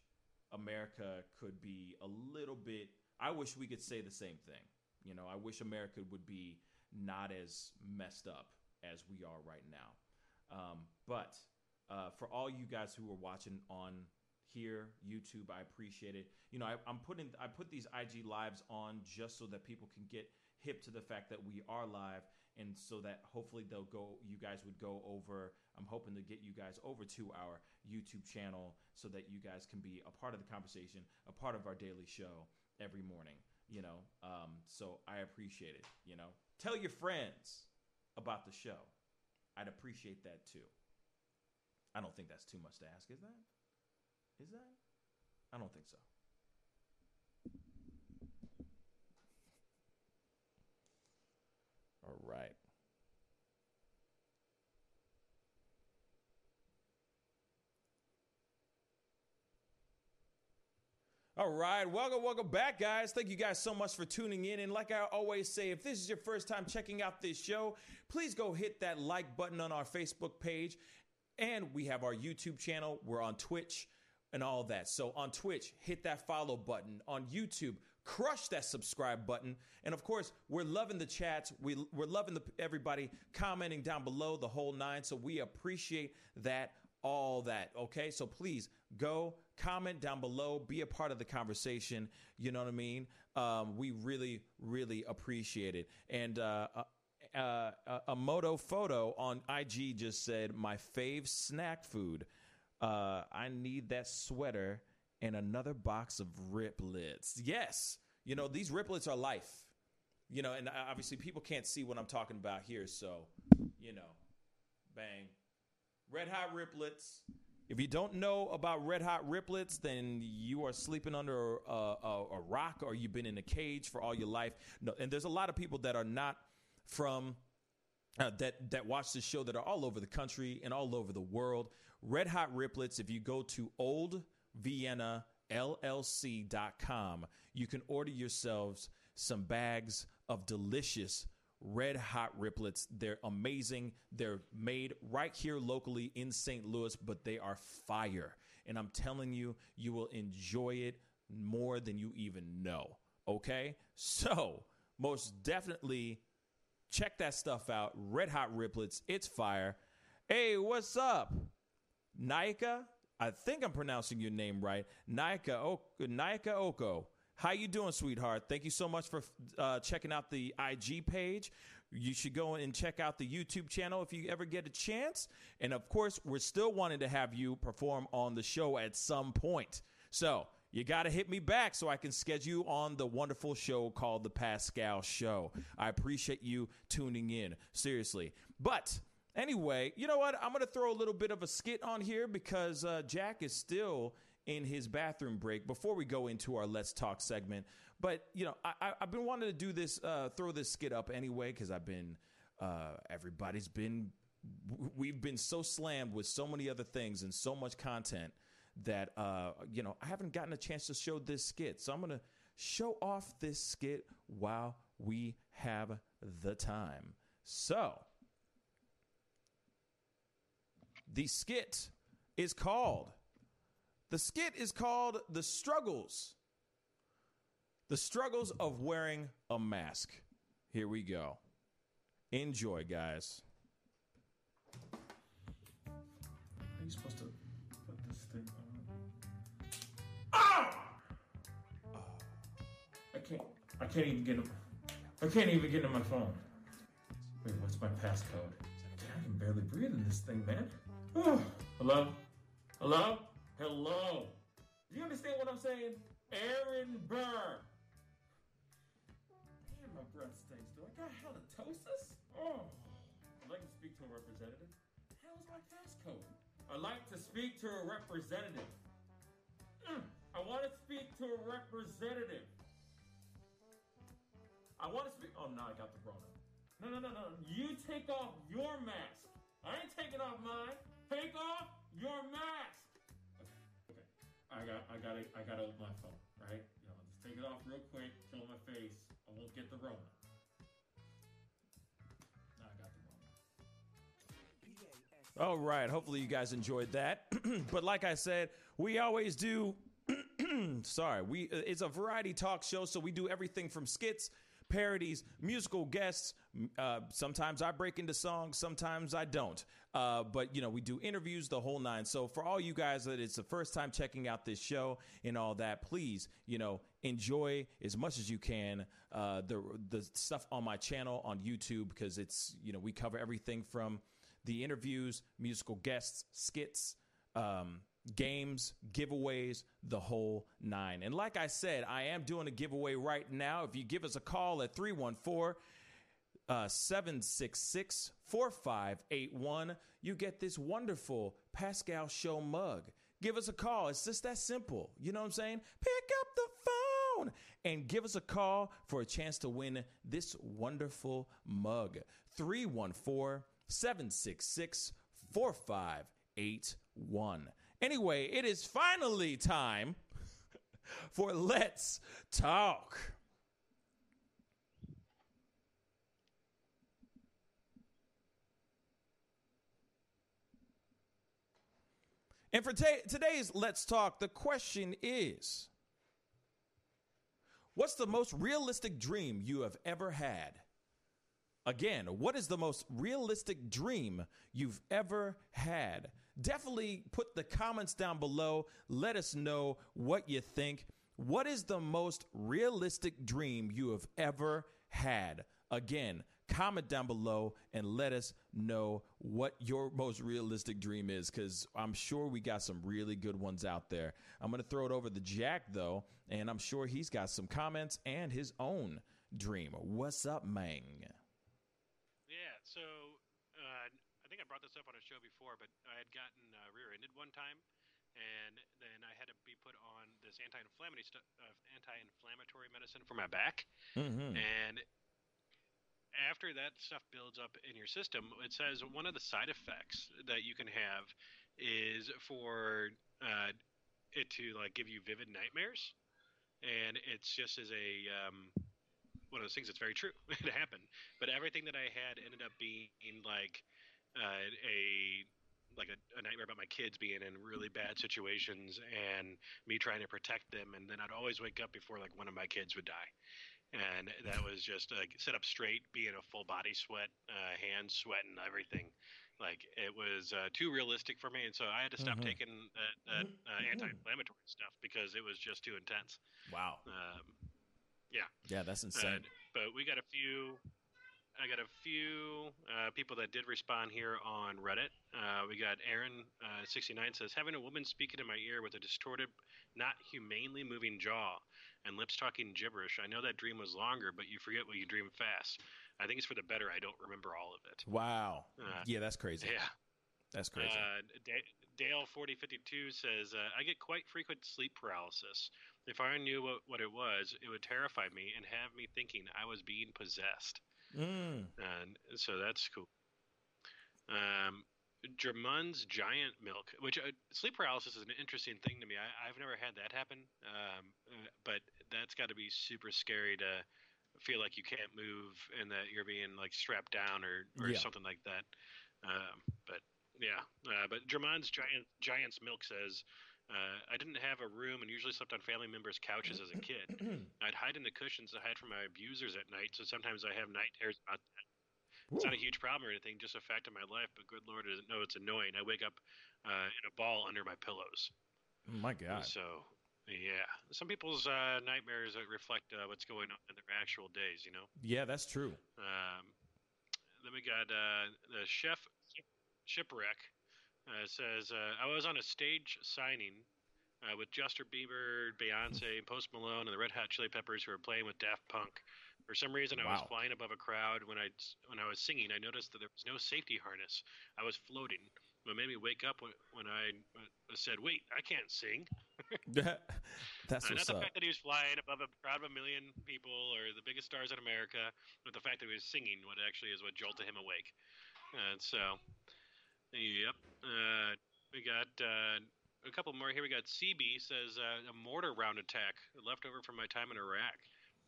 America could be a little bit. I wish we could say the same thing. You know, I wish America would be not as messed up as we are right now. Um, but uh, for all you guys who are watching on here, YouTube, I appreciate it. You know, I, I'm putting I put these IG lives on just so that people can get hip to the fact that we are live, and so that hopefully they'll go. You guys would go over. I'm hoping to get you guys over to our YouTube channel so that you guys can be a part of the conversation, a part of our daily show every morning. You know, um, so I appreciate it. You know, tell your friends about the show. I'd appreciate that too. I don't think that's too much to ask, is that? Is that? I don't think so. All right. All right, welcome, welcome back, guys. Thank you guys so much for tuning in. And like I always say, if this is your first time checking out this show, please go hit that like button on our Facebook page. And we have our YouTube channel. We're on Twitch and all that. So on Twitch, hit that follow button. On YouTube, crush that subscribe button. And of course, we're loving the chats. We, we're loving the, everybody commenting down below the whole nine. So we appreciate that, all that. Okay. So please go comment down below, be a part of the conversation. You know what I mean? Um, we really, really appreciate it. And, uh, uh, uh, a moto photo on IG just said, "My fave snack food. Uh, I need that sweater and another box of riplets." Yes, you know these riplets are life. You know, and obviously people can't see what I'm talking about here, so you know, bang, red hot riplets. If you don't know about red hot riplets, then you are sleeping under a, a, a rock or you've been in a cage for all your life. No, and there's a lot of people that are not from uh, that that watch this show that are all over the country and all over the world. Red Hot Riplets. If you go to Old Vienna you can order yourselves some bags of delicious red hot riplets. They're amazing. They're made right here locally in St. Louis, but they are fire. And I'm telling you, you will enjoy it more than you even know. Okay? So, most definitely check that stuff out. Red hot riplets. It's fire. Hey, what's up? Naika? I think I'm pronouncing your name right. Naika, o- Naika Oko. How you doing, sweetheart? Thank you so much for uh, checking out the IG page. You should go and check out the YouTube channel if you ever get a chance. And of course, we're still wanting to have you perform on the show at some point. So you got to hit me back so I can schedule you on the wonderful show called The Pascal Show. I appreciate you tuning in. Seriously. But anyway, you know what? I'm going to throw a little bit of a skit on here because uh, Jack is still in his bathroom break before we go into our Let's Talk segment. But, you know, I, have been wanting to do this, uh, throw this skit up anyway because I've been, uh, everybody's been, we've been so slammed with so many other things and so much content that uh, you know I haven't gotten a chance to show this skit. So I'm going to show off this skit while we have the time. So the skit is called the skit is called The Struggles. The Struggles of Wearing a Mask. Here we go. Enjoy, guys. Are you supposed to put this thing on? Ah! I can't. I can't even get him. I can't even get in my phone. Wait, what's my passcode? I can barely breathe in this thing, man. Oh, hello? Hello? Hello? Do you understand what I'm saying? Aaron Burr. Damn, my breath stinks. Do I got halitosis? Oh. I'd like to speak to a representative. How's my passcode? I'd like to speak to a representative. Mm, I want to speak to a representative. I want to speak. Oh, no, I got the Rona. No, no, no, no. You take off your mask. I ain't taking off mine. Take off your mask. I got, I got, I got to open my phone. Right? You know, just take it off real quick. Show my face. I won't get the Rona. Now I got the. All right. Hopefully, you guys enjoyed that. but like I said, we always do. sorry, we it's a variety talk show, so we do everything from skits, parodies, musical guests. Uh, sometimes I break into songs, sometimes I don't. Uh, but you know, we do interviews, the whole nine. So for all you guys that it's the first time checking out this show and all that, please, you know, enjoy as much as you can uh, the the stuff on my channel on YouTube because it's you know we cover everything from the interviews, musical guests, skits. Um, games, giveaways, the whole nine. And like I said, I am doing a giveaway right now. If you give us a call at 314 uh, 766 4581, you get this wonderful Pascal Show mug. Give us a call. It's just that simple. You know what I'm saying? Pick up the phone and give us a call for a chance to win this wonderful mug. 314 766 4581. Anyway, it is finally time for Let's Talk. And for ta- today's Let's Talk, the question is What's the most realistic dream you have ever had? Again, what is the most realistic dream you've ever had? Definitely put the comments down below. Let us know what you think. What is the most realistic dream you have ever had? Again, comment down below and let us know what your most realistic dream is because I'm sure we got some really good ones out there. I'm going to throw it over to Jack, though, and I'm sure he's got some comments and his own dream. What's up, Mang? Yeah, so uh, I think I brought this up on a show before, but I had gotten uh, rear-ended one time, and then I had to be put on this anti-inflammatory stu- uh, anti-inflammatory medicine for my back, Mm-hmm. and after that stuff builds up in your system, it says one of the side effects that you can have is for uh, it to like give you vivid nightmares, and it's just as a um, one of those things that's very true. it happened, but everything that I had ended up being like uh, a like a, a nightmare about my kids being in really bad situations and me trying to protect them, and then I'd always wake up before like one of my kids would die. And that was just like sit up straight, being a full body sweat, uh, hands sweating, everything like it was uh, too realistic for me, and so I had to stop Mhm. taking that, that uh, anti-inflammatory stuff because it was just too intense. Wow. Um, Yeah, that's uh, insane. but we got a few. I got a few uh, people that did respond here on Reddit. Uh, we got Aaron uh, sixty nine says having a woman speaking in my ear with a distorted, not humanely moving jaw and lips talking gibberish. I know that dream was longer, but you forget what you dream fast. I think it's for the better. I don't remember all of it. wow. Uh, yeah, that's crazy. Yeah. That's crazy. Uh, Da- Dale forty fifty two says uh, I get quite frequent sleep paralysis. If I knew what, what it was, it would terrify me and have me thinking I was being possessed. Mm. And so that's cool. Um, Germun's giant milk, which uh, sleep paralysis is an interesting thing to me. I, I've never had that happen, um, but that's got to be super scary to feel like you can't move and that you're being like strapped down or, or Yeah. something like that. Um, but yeah, uh, but Germun's giant giant's milk says. Uh, I didn't have a room and usually slept on family members' couches as a kid. I'd hide in the cushions to hide from my abusers at night, so sometimes I have night terrors about that. It's not a huge problem or anything, just a fact of my life. But good lord, doesn't know it's annoying. I wake up uh, in a ball under my pillows. My God. So, yeah, some people's uh, nightmares reflect uh, what's going on in their actual days. You know. Yeah, that's true. Um, then we got uh, the chef shipwreck uh, says uh, I was on a stage signing uh, with Justin Bieber, Beyonce, Post Malone, and the Red Hot Chili Peppers who were playing with Daft Punk. For some reason, I was flying above a crowd. When I when I was singing, I noticed that there was no safety harness. I was floating. What made me wake up when, when I uh, said, "Wait, I can't sing." that's Uh, not the up. fact that he was flying above a crowd of a million people or the biggest stars in America, but the fact that he was singing, what actually is what jolted him awake. And so, yep. Uh, we got uh, a couple more here. We got CB says uh, a mortar round attack left over from my time in Iraq.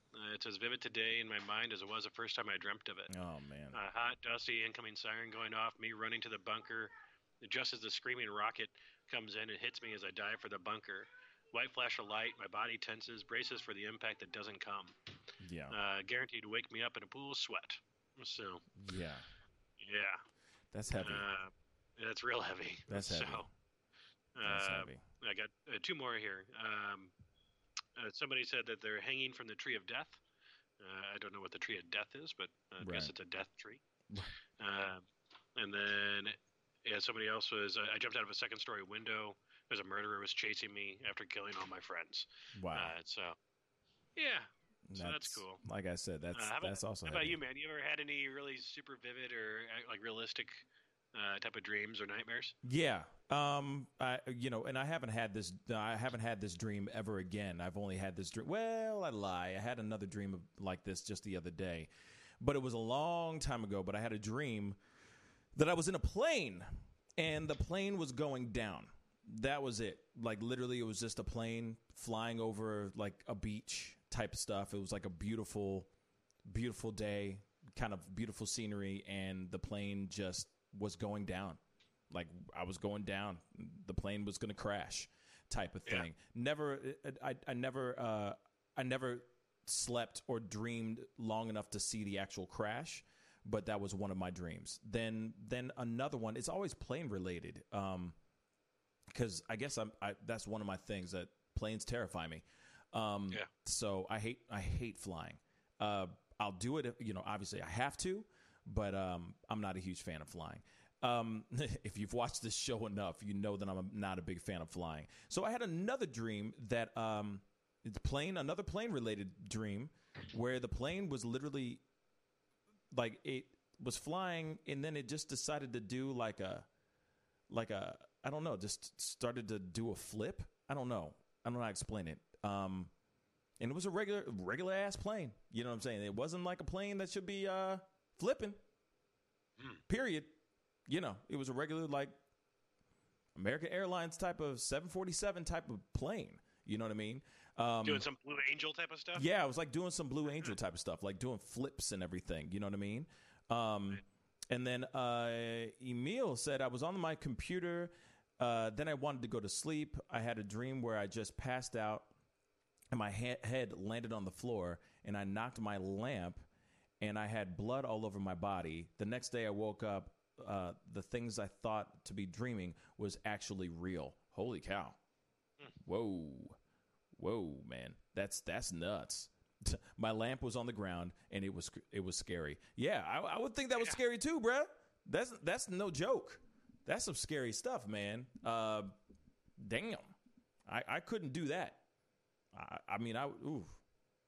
Uh, it's as vivid today in my mind as it was the first time I dreamt of it. Oh man. Uh, hot, dusty, incoming siren going off, me running to the bunker. Just as the screaming rocket comes in and hits me as I dive for the bunker. White flash of light, my body tenses, braces for the impact that doesn't come. Yeah. Uh, guaranteed to wake me up in a pool of sweat. So, yeah. yeah. That's heavy. Uh, that's real heavy. That's heavy. So, That's uh, heavy. I got uh, two more here. Um, uh, somebody said that they're hanging from the tree of death. Uh, I don't know what the tree of death is, but uh, I guess it's a death tree. Right. Um, and then, yeah, somebody else was. I I jumped out of a second story window because a murderer was chasing me after killing all my friends. Wow. Uh, so, yeah. so that's cool. Like I said, that's Uh, about- that's also How about heavy. you, man? You ever had any really super vivid or uh, like realistic uh, type of dreams or nightmares? Yeah. Um. I you know, and I haven't had this. I haven't had this dream ever again. I've only had this dream. Well, I lie. I had another dream of, like this just the other day, but it was a long time ago. But I had a dream that I was in a plane, and the plane was going down. That was it. Like literally, it was just a plane flying over like a beach type of stuff. It was like a beautiful, beautiful day, kind of beautiful scenery, and the plane just was going down. Like I was going down, the plane was going to crash, type of Yeah. thing. Never, I, I never, uh, I never slept or dreamed long enough to see the actual crash, but that was one of my dreams. Then, then another one. It's always plane related, um, because I guess I'm. I, that's one of my things that planes terrify me. Um, Yeah. So I hate, I hate flying. Uh, I'll do it, if, you know. Obviously, I have to, but um, I'm not a huge fan of flying. Um, if you've watched this show enough, you know that I'm not a big fan of flying. So I had another dream that um, it's plane, another plane related dream, where the plane was literally like it was flying, and then it just decided to do like a, like a, I don't know, just started to do a flip. I don't know. I don't know how to explain it. Um, and it was a regular, regular ass plane. You know what I'm saying? It wasn't like a plane that should be uh flipping. Period. You know, it was a regular like American Airlines type of 747 type of plane. You know what I mean? Um, Doing some Blue Angel type of stuff. yeah, I was like doing some Blue Angel type of stuff, like doing flips and everything. You know what I mean? Um, and then uh, Emil said I was on my computer. Uh, then I wanted to go to sleep. I had a dream where I just passed out, and my he- head landed on the floor, and I knocked my lamp, and I had blood all over my body. The next day I woke up. Uh, the things I thought to be dreaming was actually real. Holy cow! Whoa. Whoa man. That's that's nuts. My lamp was on the ground and it was it was scary. Yeah i, I would think that was scary too bruh. That's that's no joke. That's some scary stuff man. Uh damn. I i couldn't do that. I i mean i ooh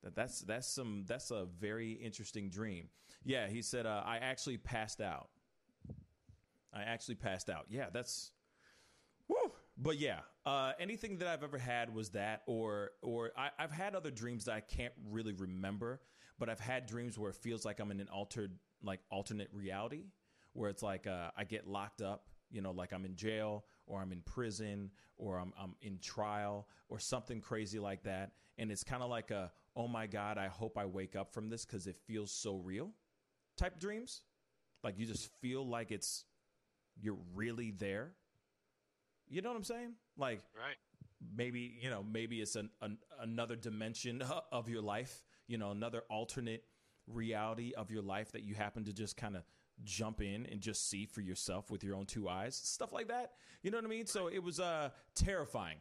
that that's that's some that's a very interesting dream. Yeah he said uh, i actually passed out. I actually passed out. Yeah that's Woo. But yeah, uh, anything that I've ever had was that, or or I, I've had other dreams that I can't really remember, but I've had dreams where it feels like I'm in an altered, like alternate reality, where it's like uh, I get locked up, you know, like I'm in jail or I'm in prison or I'm I'm in trial or something crazy like that, and it's kind of like a oh my god, I hope I wake up from this because it feels so real, type dreams, like you just feel like it's you're really there. You know what I'm saying? Like Right. maybe you know maybe it's an, an another dimension of your life. You know, another alternate reality of your life that you happen to just kind of jump in and just see for yourself with your own two eyes, stuff like that. You know what I mean? So it was uh terrifying.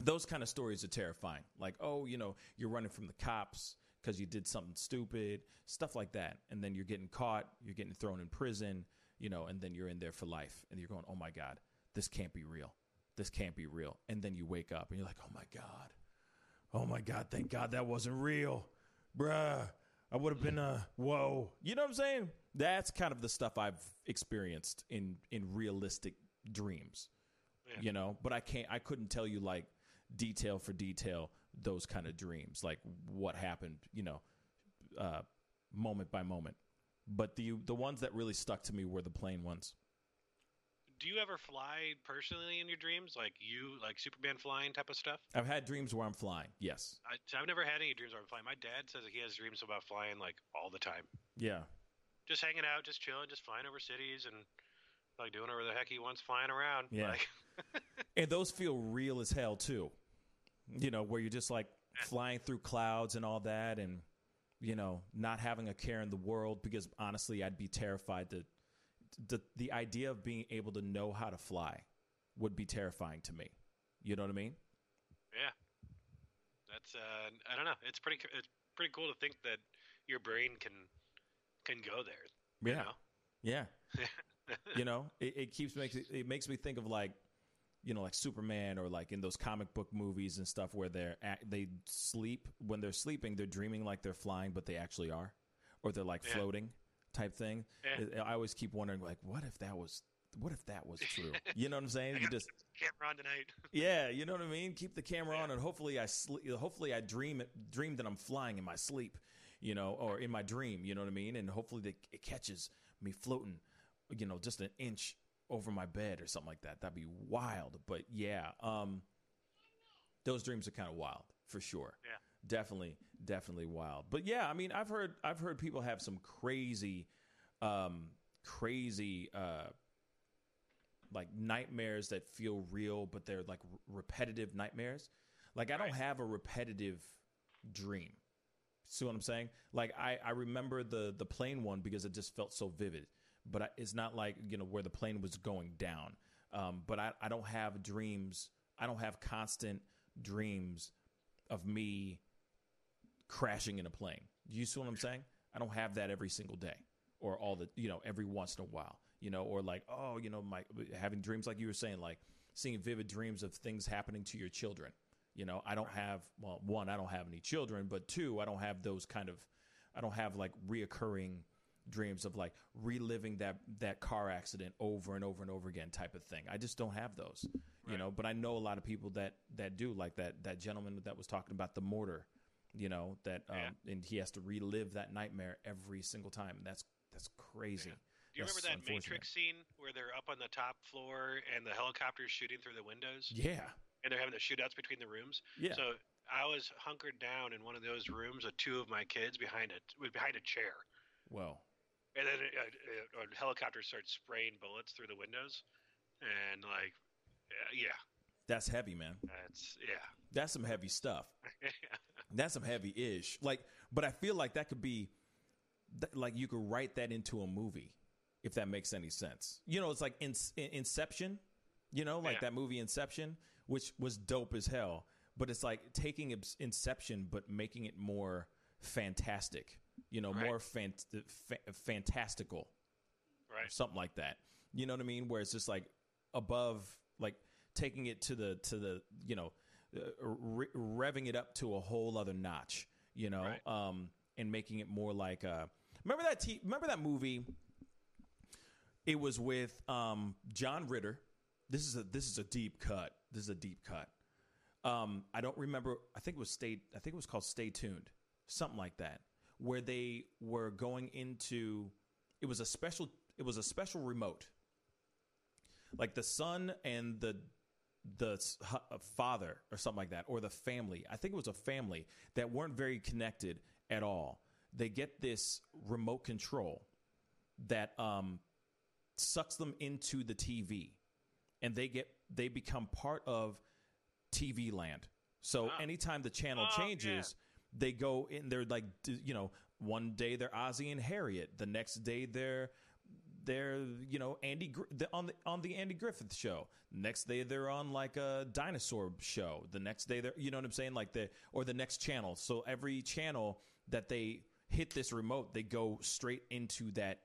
Those kind of stories are terrifying. Like, oh, you know, you're running from the cops because you did something stupid, stuff like that, and then you're getting caught, you're getting thrown in prison, you know, and then you're in there for life, and you're going, oh my god, this can't be real. This can't be real. And then you wake up and you're like, oh my God. Oh my God. Thank God that wasn't real. Bruh. I would have been a whoa. You know what I'm saying? That's kind of the stuff I've experienced in in realistic dreams. Yeah. You know, but I can't I couldn't tell you like detail for detail those kind of dreams, like what happened, you know, uh moment by moment. But the the ones that really stuck to me were the plane ones. Do you ever fly personally in your dreams, like you, like Superman flying type of stuff? I've had dreams where I'm flying. Yes. I, so I've never had any dreams where I'm flying. My dad says he has dreams about flying like all the time, Yeah. just hanging out, just chilling, just flying over cities and like doing whatever the heck he wants flying around. Yeah. Like, And those feel real as hell too. You know, where you're just like flying through clouds and all that and you know, not having a care in the world because honestly I'd be terrified to the the idea of being able to know how to fly would be terrifying to me. You know what I mean? yeah, that's uh, I don't know. It's pretty. It's pretty cool to think that your brain can can go there. Yeah. know? Yeah. you know, it, it keeps makes it makes me think of like, you know, like Superman or like in those comic book movies and stuff where they're at, they sleep when they're sleeping, they're dreaming like they're flying, but they actually are, or they're like Yeah. floating type thing. Yeah. I always keep wondering like, what if that was, what if that was true? You know what I'm saying? You just camera on tonight. yeah, you know what I mean. Keep the camera on, and hopefully I sleep. Hopefully I dream dream that I'm flying in my sleep, you know, or in my dream. You know what I mean. And hopefully the, it catches me floating, you know, just an inch over my bed or something like that. That'd be wild. But yeah, um, those dreams are kind of wild for sure. Yeah. definitely, definitely wild. But yeah, I mean, I've heard I've heard people have some crazy, um, crazy. Uh, like nightmares that feel real, but they're like r- repetitive nightmares. Like I don't Right. have a repetitive dream. See what I'm saying? Like I, I remember the the plane one because it just felt so vivid. But I, it's not like you know where the plane was going down. Um, but I, I don't have dreams. I don't have constant dreams of me crashing in a plane. You see what I'm saying? I don't have that every single day or all the you know every once in a while. You know, or like oh you know my having dreams like you were saying like seeing vivid dreams of things happening to your children. You know, I don't have well one I don't have any children, but two I don't have those kind of I don't have like reoccurring dreams of like reliving that that car accident over and over and over again type of thing. I just don't have those. You know, but I know a lot of people that that do like that that gentleman that was talking about the mortar, you know, that um Yeah. and he has to relive that nightmare every single time. That's that's crazy. Do you That's remember that. Matrix scene where they're up on the top floor and the helicopter's shooting through the windows Yeah. and they're having the shootouts between the rooms? Yeah. So I was hunkered down in one of those rooms with two of my kids behind it, behind a chair, Well, and then a, a, a helicopter starts spraying bullets through the windows, and like, yeah, that's heavy, man. that's yeah. That's some heavy stuff. That's some heavy ish. Like, but I feel like that could be, like, you could write that into a movie, if that makes any sense. You know, it's like in- in- Inception. You know, like Yeah. that movie Inception, which was dope as hell. But it's like taking Inception, but making it more fantastic. You know, Right. more fan- fa- fantastical right. something like that. You know what I mean? Where it's just like above, like taking it to the to the you know, uh, re- revving it up to a whole other notch. You know, Right. um, and making it more like uh, remember that t- remember that movie? It was with um, John Ritter. This is a this is a deep cut. This is a deep cut. Um, I don't remember. I think it was stay. I think it was called Stay Tuned, something like that, where they were going into. It was a special. It was a special remote. Like the son and the the uh, father or something like that, or the family. I think it was a family that weren't very connected at all. They get this remote control that um, sucks them into the TV, and they get they become part of TV land. So Ah. anytime the channel Oh, changes, they go in. They're like you know, one day they're Ozzie and Harriet, the next day they're they're you know Andy on the on the Andy Griffith show. Next day they're on like a dinosaur show. The next day they're you know what I'm saying like the or the next channel. So every channel that they hit this remote, they go straight into that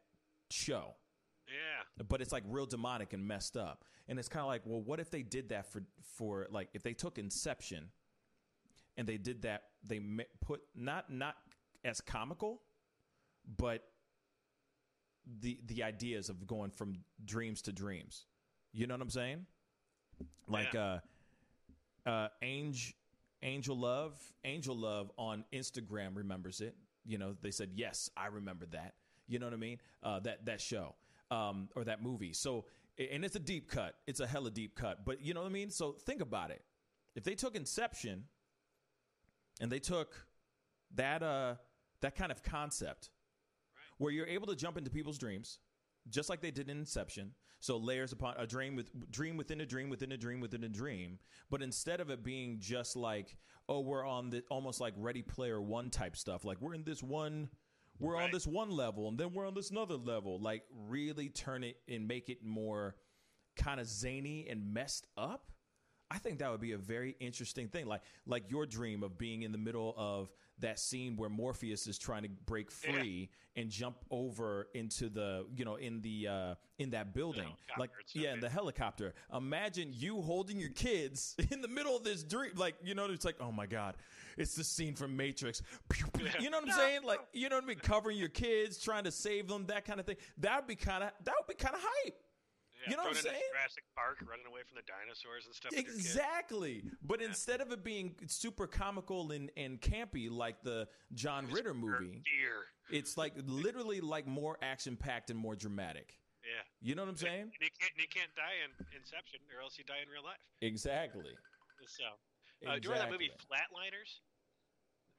show Yeah. but it's like real demonic and messed up. And it's kind of like, well, what if they did that for for like if they took Inception and they did that, they put not not as comical, but the the ideas of going from dreams to dreams. You know what I'm saying? Like uh uh Angel Angel Love, Angel Love on Instagram remembers it. You know, they said, "Yes, I remember that." You know what I mean? Uh that that show um or that movie. So and it's a deep cut. It's a hella deep cut. But you know what I mean? So think about it. If they took Inception and they took that uh that kind of concept where you're able to jump into people's dreams just like they did in Inception. So layers upon a dream with dream within a dream within a dream within a dream. But instead of it being just like, oh, we're on the almost like Ready Player One type stuff. Like we're in this one, we're on this one level, and then we're on this another level. Like really turn it and make it more kind of zany and messed up. I think that would be a very interesting thing. Like like your dream of being in the middle of that scene where Morpheus is trying to break free and jump over into the you know in the uh in that building. Like yeah, in the helicopter. Imagine you holding your kids in the middle of this dream like you know it's like oh my god. It's the scene from Matrix. You know what I'm saying? Like you know what I mean covering your kids, trying to save them, that kind of thing. That would be kind of that would be kind of hype. Yeah, You know what I'm saying? Jurassic Park, running away from the dinosaurs and stuff. with your kid. Exactly. But instead of it being super comical and, and campy like the John Ritter movie, Deer. it's like literally like more action packed and more dramatic. Yeah. You know what I'm saying? And you can't, and you can't die in Inception, or else you die in real life. Exactly. So, uh, do you remember that movie Flatliners?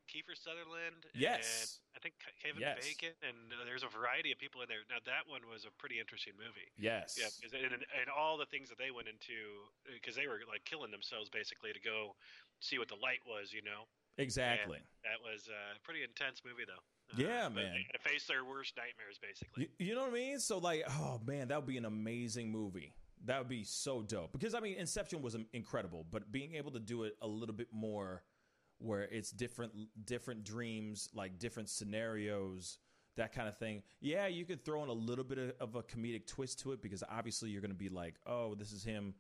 Kiefer Sutherland. Yes. And I think Kevin Yes. Bacon, and uh, there's a variety of people in there. Now that one was a pretty interesting movie. Yes. Yeah, and, and all the things that they went into, because they were like killing themselves basically to go see what the light was, you know. Exactly. That was uh, a pretty intense movie, though. Yeah, Uh, man. To face their worst nightmares, basically. You, you know what I mean? So like, oh man, that would be an amazing movie. That would be so dope. Because I mean, Inception was um, incredible, but being able to do it a little bit more, where it's different, different dreams, like different scenarios, that kind of thing. Yeah, you could throw in a little bit of, of a comedic twist to it because obviously you're going to be like, oh, this is him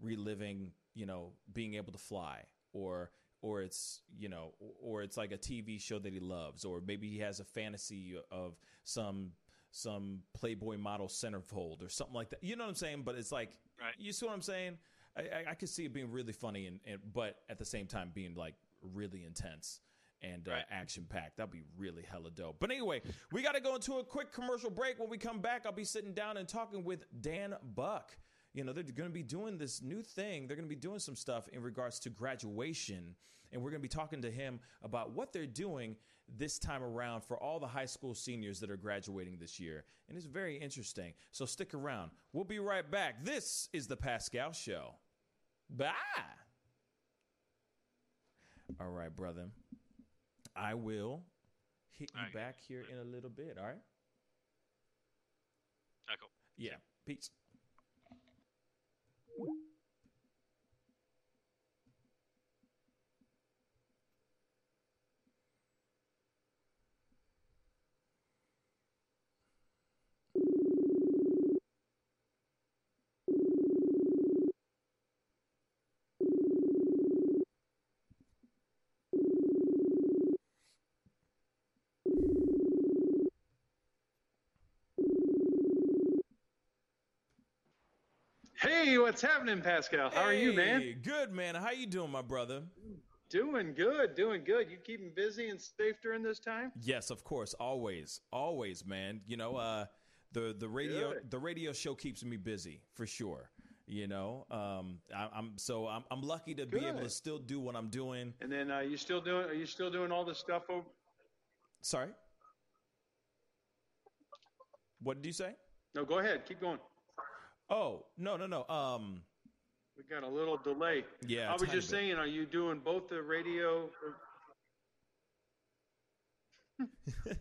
reliving, you know, being able to fly, or or it's you know, or it's like a TV show that he loves, or maybe he has a fantasy of some some Playboy model centerfold or something like that. You know what I'm saying? But it's like, Right. you see what I'm saying? I, I, I could see it being really funny and, and but at the same time being like really intense and uh, Right. action packed. That'd be really hella dope. But anyway, we got to go into a quick commercial break. When we come back, I'll be sitting down and talking with Dan Buck. you know, they're going to be doing this new thing. They're going to be doing some stuff in regards to graduation. And we're going to be talking to him about what they're doing this time around for all the high school seniors that are graduating this year. And it's very interesting. So stick around. We'll be right back. This is the Pascal Show. Bye. All right, brother. I will hit you All right. back here in a little bit. All right. Echo. Yeah. Peace. Hey, what's happening, Pascal? How are you, man? Good, man. How you doing, my brother? Doing good, doing good. You keeping busy and safe during this time? Yes, of course. Always, always, man. You know, uh, the the radio Good. the radio show keeps me busy for sure. You know, um, I, I'm so I'm I'm lucky to be able to still do what I'm doing. And then, uh, you still doing? Are you still doing all this stuff over? Sorry, what did you say? No, go ahead. Keep going. Oh no no no. Um, We got a little delay. Yeah, I was just saying, are you doing both the radio?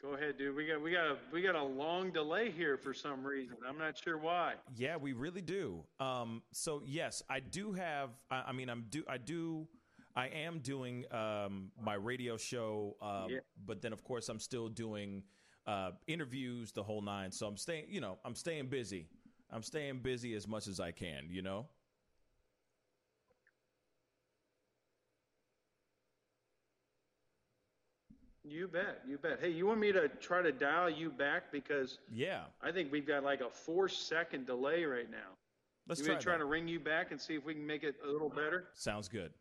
Go ahead, dude. We got we got a we got a long delay here for some reason. I'm not sure why. Yeah, we really do. Um, so yes, I do have. I, I mean, I'm do. I do. I am doing um, my radio show, uh, Yeah. but then of course I'm still doing uh, interviews, the whole nine. So I'm staying. You know, I'm staying busy. I'm staying busy as much as I can. You know. You bet. You bet. Hey, you want me to try to dial you back because Yeah. I think we've got like a four second delay right now. Let's you try. try to ring you back and see if we can make it a little better. Sounds good.